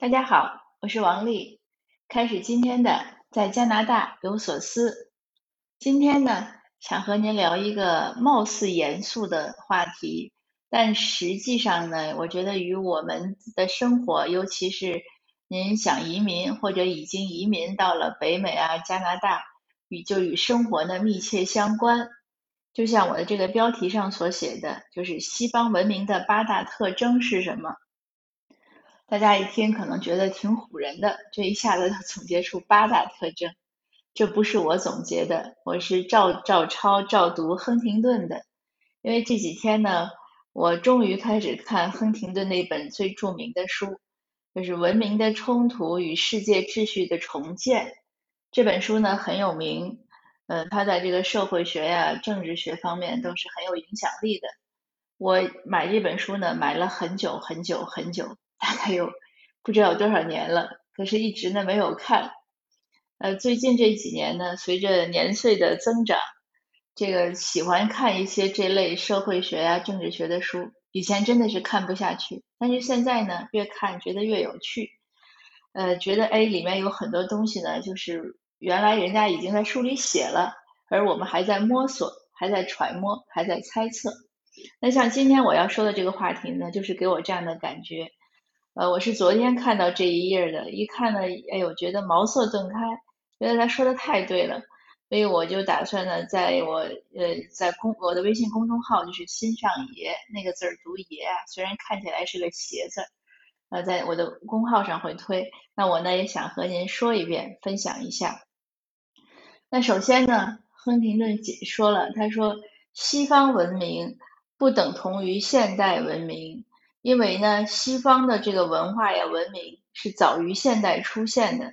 大家好，我是王丽。开始今天的在加拿大有所思。今天呢，想和您聊一个貌似严肃的话题，但实际上呢，我觉得与我们的生活，尤其是您想移民或者已经移民到了北美啊、加拿大，与就与生活呢密切相关。就像我的这个标题上所写的，就是西方文明的八大特征是什么？大家一听可能觉得挺唬人的，这一下子就总结出八大特征，这不是我总结的，我是照照抄照读亨廷顿的。因为这几天呢，我终于开始看亨廷顿那本最著名的书，就是《文明的冲突与世界秩序的重建》这本书呢很有名，嗯，它在这个社会学呀、政治学方面都是很有影响力的。我买这本书呢，买了很久很久很久。大概有不知道多少年了，可是一直呢没有看。呃，最近这几年呢，随着年岁的增长，这个喜欢看一些这类社会学呀、政治学的书。以前真的是看不下去，但是现在呢，越看觉得越有趣。呃，觉得哎，里面有很多东西呢，就是原来人家已经在书里写了，而我们还在摸索，还在揣摩，还在猜测。那像今天我要说的这个话题呢，就是给我这样的感觉。呃，我是昨天看到这一页的，一看呢，哎呦，觉得茅塞顿开，觉得他说的太对了，所以我就打算呢，在我呃在公我的微信公众号就是新上爷那个字儿读爷啊，虽然看起来是个鞋字，呃，在我的公号上会推，那我呢也想和您说一遍，分享一下。那首先呢，亨廷顿解说了，他说西方文明不等同于现代文明。因为呢，西方的这个文化呀、文明是早于现代出现的。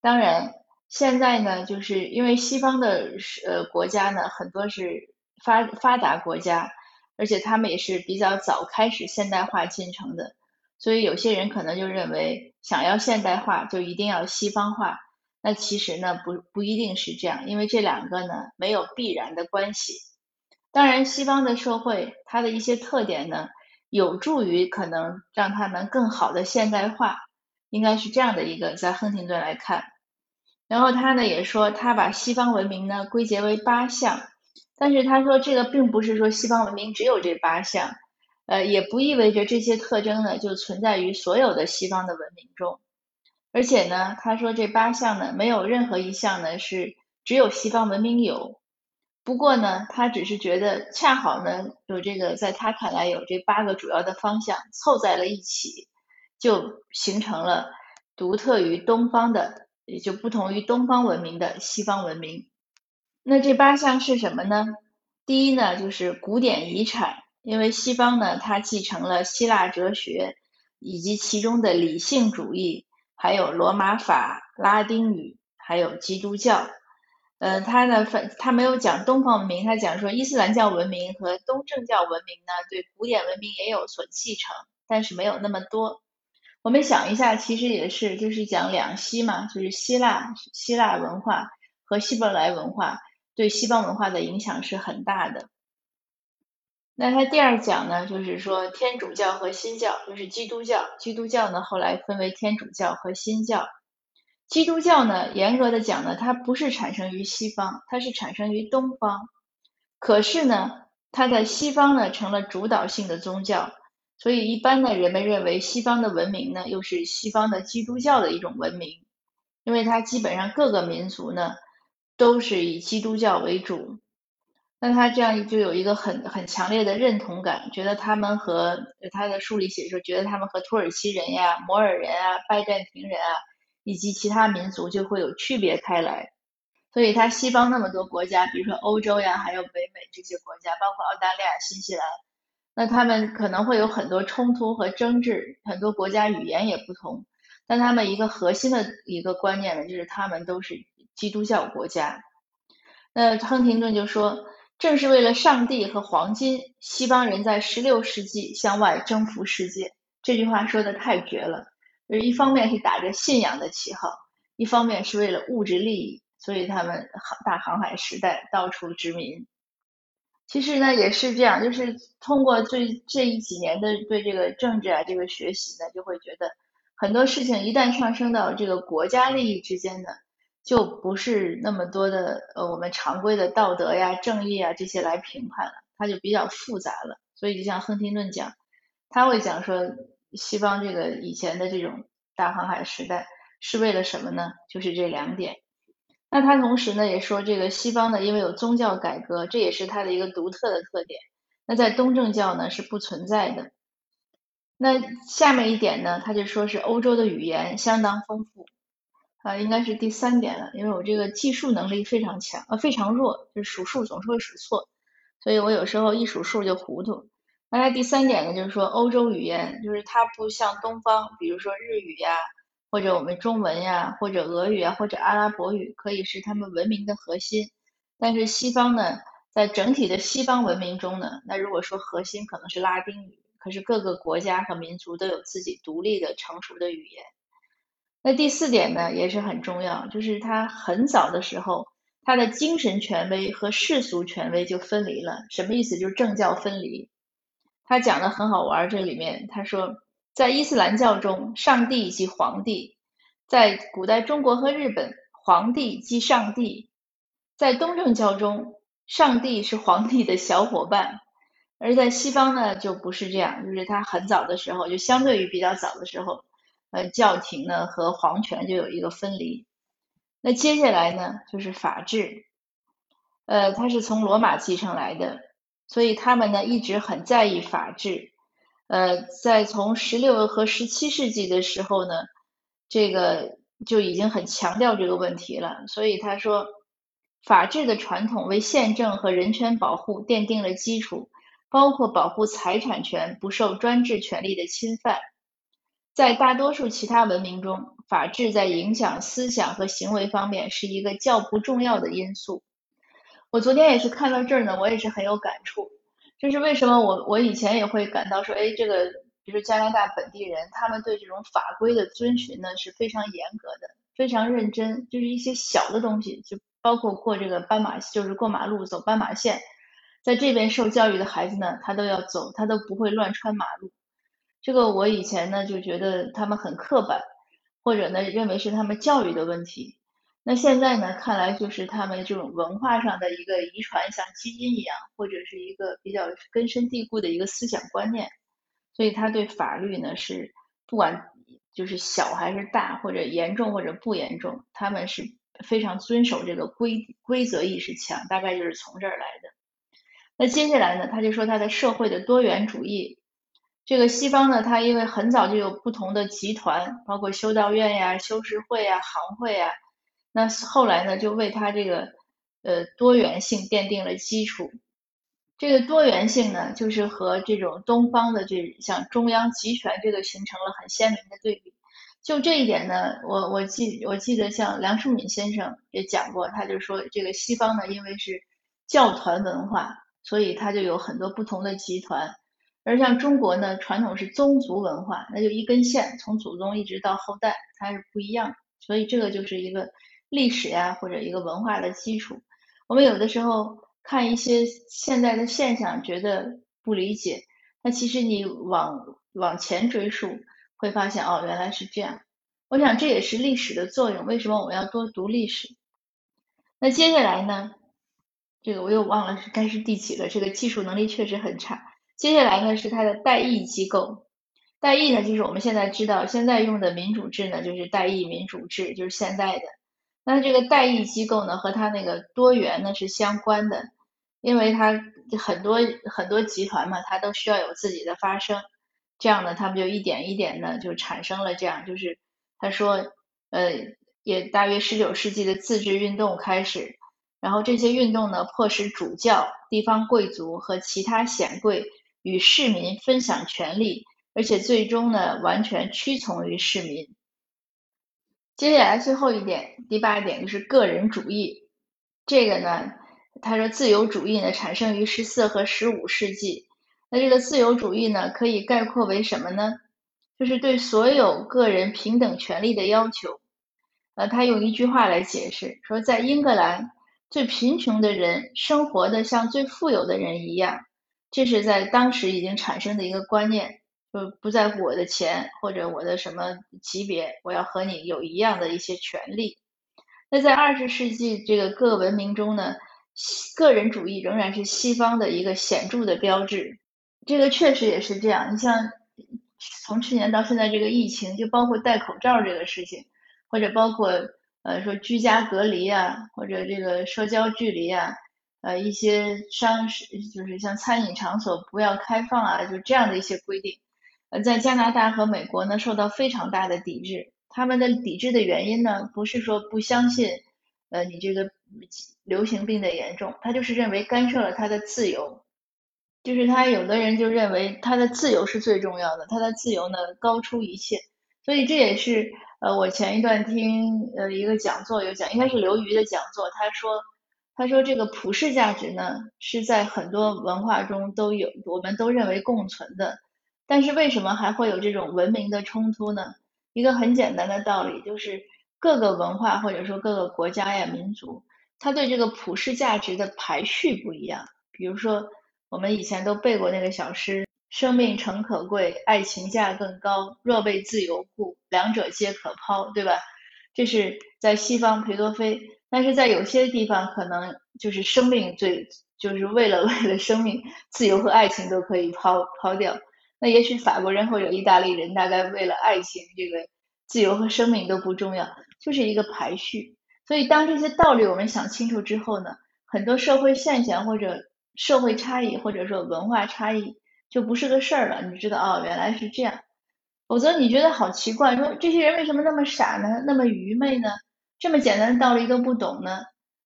当然，现在呢，就是因为西方的呃国家呢，很多是发发达国家，而且他们也是比较早开始现代化进程的。所以有些人可能就认为，想要现代化就一定要西方化。那其实呢，不不一定是这样，因为这两个呢没有必然的关系。当然，西方的社会它的一些特点呢。有助于可能让他们更好的现代化，应该是这样的一个在亨廷顿来看。然后他呢也说，他把西方文明呢归结为八项，但是他说这个并不是说西方文明只有这八项，呃，也不意味着这些特征呢就存在于所有的西方的文明中。而且呢，他说这八项呢没有任何一项呢是只有西方文明有。不过呢，他只是觉得恰好呢有这个，在他看来有这八个主要的方向凑在了一起，就形成了独特于东方的，也就不同于东方文明的西方文明。那这八项是什么呢？第一呢就是古典遗产，因为西方呢它继承了希腊哲学以及其中的理性主义，还有罗马法、拉丁语，还有基督教。呃，他呢，反他没有讲东方文明，他讲说伊斯兰教文明和东正教文明呢，对古典文明也有所继承，但是没有那么多。我们想一下，其实也是，就是讲两西嘛，就是希腊希腊文化和希伯来文化对西方文化的影响是很大的。那他第二讲呢，就是说天主教和新教，就是基督教，基督教呢后来分为天主教和新教。基督教呢，严格的讲呢，它不是产生于西方，它是产生于东方。可是呢，它在西方呢成了主导性的宗教，所以一般呢人们认为西方的文明呢，又是西方的基督教的一种文明，因为它基本上各个民族呢都是以基督教为主。那他这样就有一个很很强烈的认同感，觉得他们和他的书里写说，觉得他们和土耳其人呀、摩尔人啊、拜占庭人啊。以及其他民族就会有区别开来，所以它西方那么多国家，比如说欧洲呀，还有北美这些国家，包括澳大利亚、新西兰，那他们可能会有很多冲突和争执，很多国家语言也不同，但他们一个核心的一个观念呢，就是他们都是基督教国家。那亨廷顿就说，正是为了上帝和黄金，西方人在十六世纪向外征服世界。这句话说的太绝了。就是一方面是打着信仰的旗号，一方面是为了物质利益，所以他们航大航海时代到处殖民。其实呢也是这样，就是通过最这一几年的对这个政治啊这个学习呢，就会觉得很多事情一旦上升到这个国家利益之间的，就不是那么多的呃我们常规的道德呀、正义啊这些来评判了，它就比较复杂了。所以就像亨廷顿讲，他会讲说，西方这个以前的这种大航海时代是为了什么呢？就是这两点。那他同时呢也说，这个西方呢因为有宗教改革，这也是它的一个独特的特点。那在东正教呢是不存在的。那下面一点呢，他就说是欧洲的语言相当丰富，啊，应该是第三点了，因为我这个计数能力非常强，呃，非常弱，就是数数总是会数错，所以我有时候一数数就糊涂。那第三点呢，就是说欧洲语言，就是它不像东方，比如说日语呀，或者我们中文呀，或者俄语啊，或者阿拉伯语，可以是他们文明的核心。但是西方呢，在整体的西方文明中呢，那如果说核心可能是拉丁语。可是各个国家和民族都有自己独立的成熟的语言。那第四点呢，也是很重要，就是他很早的时候，他的精神权威和世俗权威就分离了。什么意思？就是政教分离。他讲的很好玩，这里面他说，在伊斯兰教中，上帝即皇帝；在古代中国和日本，皇帝即上帝；在东正教中，上帝是皇帝的小伙伴。而在西方呢，就不是这样，就是他很早的时候，就相对于比较早的时候，呃，教廷呢和皇权就有一个分离。那接下来呢，就是法治，呃，它是从罗马继承来的，所以他们呢一直很在意法治。呃，在从十六和十七世纪的时候呢，这个就已经很强调这个问题了。所以他说，法治的传统为宪政和人权保护奠定了基础。包括保护财产权不受专制权力的侵犯，在大多数其他文明中，法治在影响思想和行为方面是一个较不重要的因素。我昨天也是看到这儿呢，我也是很有感触。就是为什么我我以前也会感到说，哎，这个比如加拿大本地人，他们对这种法规的遵循呢是非常严格的，非常认真。就是一些小的东西，就包括过这个斑马，就是过马路走斑马线。在这边受教育的孩子呢，他都要走，他都不会乱穿马路。这个我以前呢就觉得他们很刻板，或者呢认为是他们教育的问题。那现在呢看来就是他们这种文化上的一个遗传，像基因一样，或者是一个比较根深蒂固的一个思想观念。所以他对法律呢是不管就是小还是大，或者严重或者不严重，他们是非常遵守这个规规则意识强，大概就是从这儿来的。那接下来呢，他就说他的社会的多元主义。这个西方呢，它因为很早就有不同的集团，包括修道院呀、修士会呀、行会呀。那后来呢，就为它这个呃多元性奠定了基础。这个多元性呢，就是和这种东方的这像中央集权这个形成了很鲜明的对比。就这一点呢，我我记我记得像梁漱溟先生也讲过，他就说这个西方呢，因为是教团文化。所以它就有很多不同的集团，而像中国呢，传统是宗族文化，那就一根线从祖宗一直到后代，它是不一样。所以这个就是一个历史呀，或者一个文化的基础。我们有的时候看一些现在的现象，觉得不理解，那其实你往往前追溯，会发现哦，原来是这样。我想这也是历史的作用。为什么我们要多读历史？那接下来呢？这个我又忘了是该是第几了。这个技术能力确实很差。接下来呢是它的代议机构，代议呢就是我们现在知道现在用的民主制呢就是代议民主制，就是现代的。那这个代议机构呢和它那个多元呢是相关的，因为它很多很多集团嘛，它都需要有自己的发声，这样呢他们就一点一点的就产生了这样，就是他说呃也大约十九世纪的自治运动开始。然后这些运动呢，迫使主教、地方贵族和其他显贵与市民分享权力，而且最终呢，完全屈从于市民。接下来最后一点，第八点就是个人主义。这个呢，他说自由主义呢，产生于十四和十五世纪。那这个自由主义呢，可以概括为什么呢？就是对所有个人平等权利的要求。呃，他用一句话来解释，说在英格兰。最贫穷的人生活的像最富有的人一样，这是在当时已经产生的一个观念。不不在乎我的钱或者我的什么级别，我要和你有一样的一些权利。那在二十世纪这个各文明中呢，个人主义仍然是西方的一个显著的标志。这个确实也是这样。你像从去年到现在这个疫情，就包括戴口罩这个事情，或者包括呃说居家隔离啊，或者这个社交距离啊，呃一些商是就是像餐饮场所不要开放啊，就这样的一些规定，呃在加拿大和美国呢受到非常大的抵制。他们的抵制的原因呢，不是说不相信呃你这个流行病的严重，他就是认为干涉了他的自由。就是他有的人就认为他的自由是最重要的，他的自由呢高出一切，所以这也是呃我前一段听呃一个讲座有讲，应该是刘瑜的讲座，他说他说这个普世价值呢是在很多文化中都有，我们都认为共存的，但是为什么还会有这种文明的冲突呢？一个很简单的道理就是各个文化或者说各个国家呀民族，他对这个普世价值的排序不一样，比如说。我们以前都背过那个小诗：“生命诚可贵，爱情价更高。若为自由故，两者皆可抛。”对吧？这是在西方裴多菲，但是在有些地方可能就是生命最，就是为了 为了生命，自由和爱情都可以抛抛掉。那也许法国人或者意大利人，大概为了爱情，这个自由和生命都不重要，就是一个排序。所以当这些道理我们想清楚之后呢，很多社会现象或者。社会差异或者说文化差异就不是个事儿了，你知道哦，原来是这样。否则你觉得好奇怪，说这些人为什么那么傻呢？那么愚昧呢？这么简单的道理都不懂呢？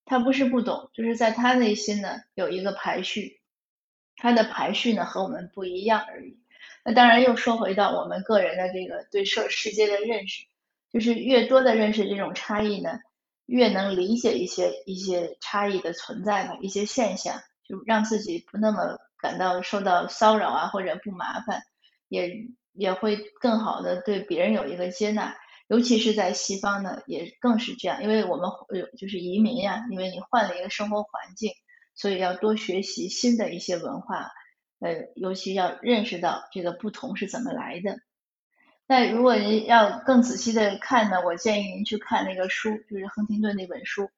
他不是不懂，就是在他内心呢有一个排序，他的排序呢和我们不一样而已。那当然又说回到我们个人的这个对社世界的认识，就是越多的认识这种差异呢，越能理解一些一些差异的存在的一些现象。就让自己不那么感到受到骚扰啊，或者不麻烦，也也会更好的对别人有一个接纳，尤其是在西方呢，也更是这样，因为我们有就是移民呀，因为你换了一个生活环境，所以要多学习新的一些文化，呃，尤其要认识到这个不同是怎么来的。那如果您要更仔细的看呢，我建议您去看那个书，就是亨廷顿那本书，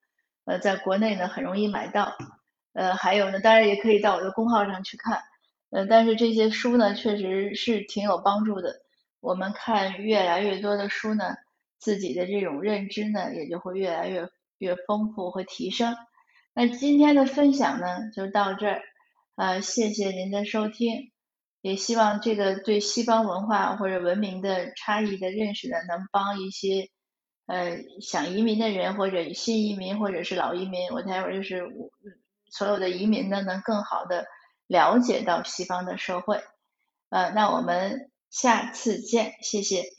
呃，在国内呢很容易买到。呃，还有呢，当然也可以到我的公号上去看，呃，但是这些书呢，确实是挺有帮助的。我们看越来越多的书呢，自己的这种认知呢，也就会越来越越丰富和提升。那今天的分享呢，就到这儿，呃，谢谢您的收听，也希望这个对西方文化或者文明的差异的认识呢，能帮一些呃想移民的人，或者新移民，或者是老移民，我待会儿就是我。所有的移民呢，能更好的了解到西方的社会。呃，那我们下次见，谢谢。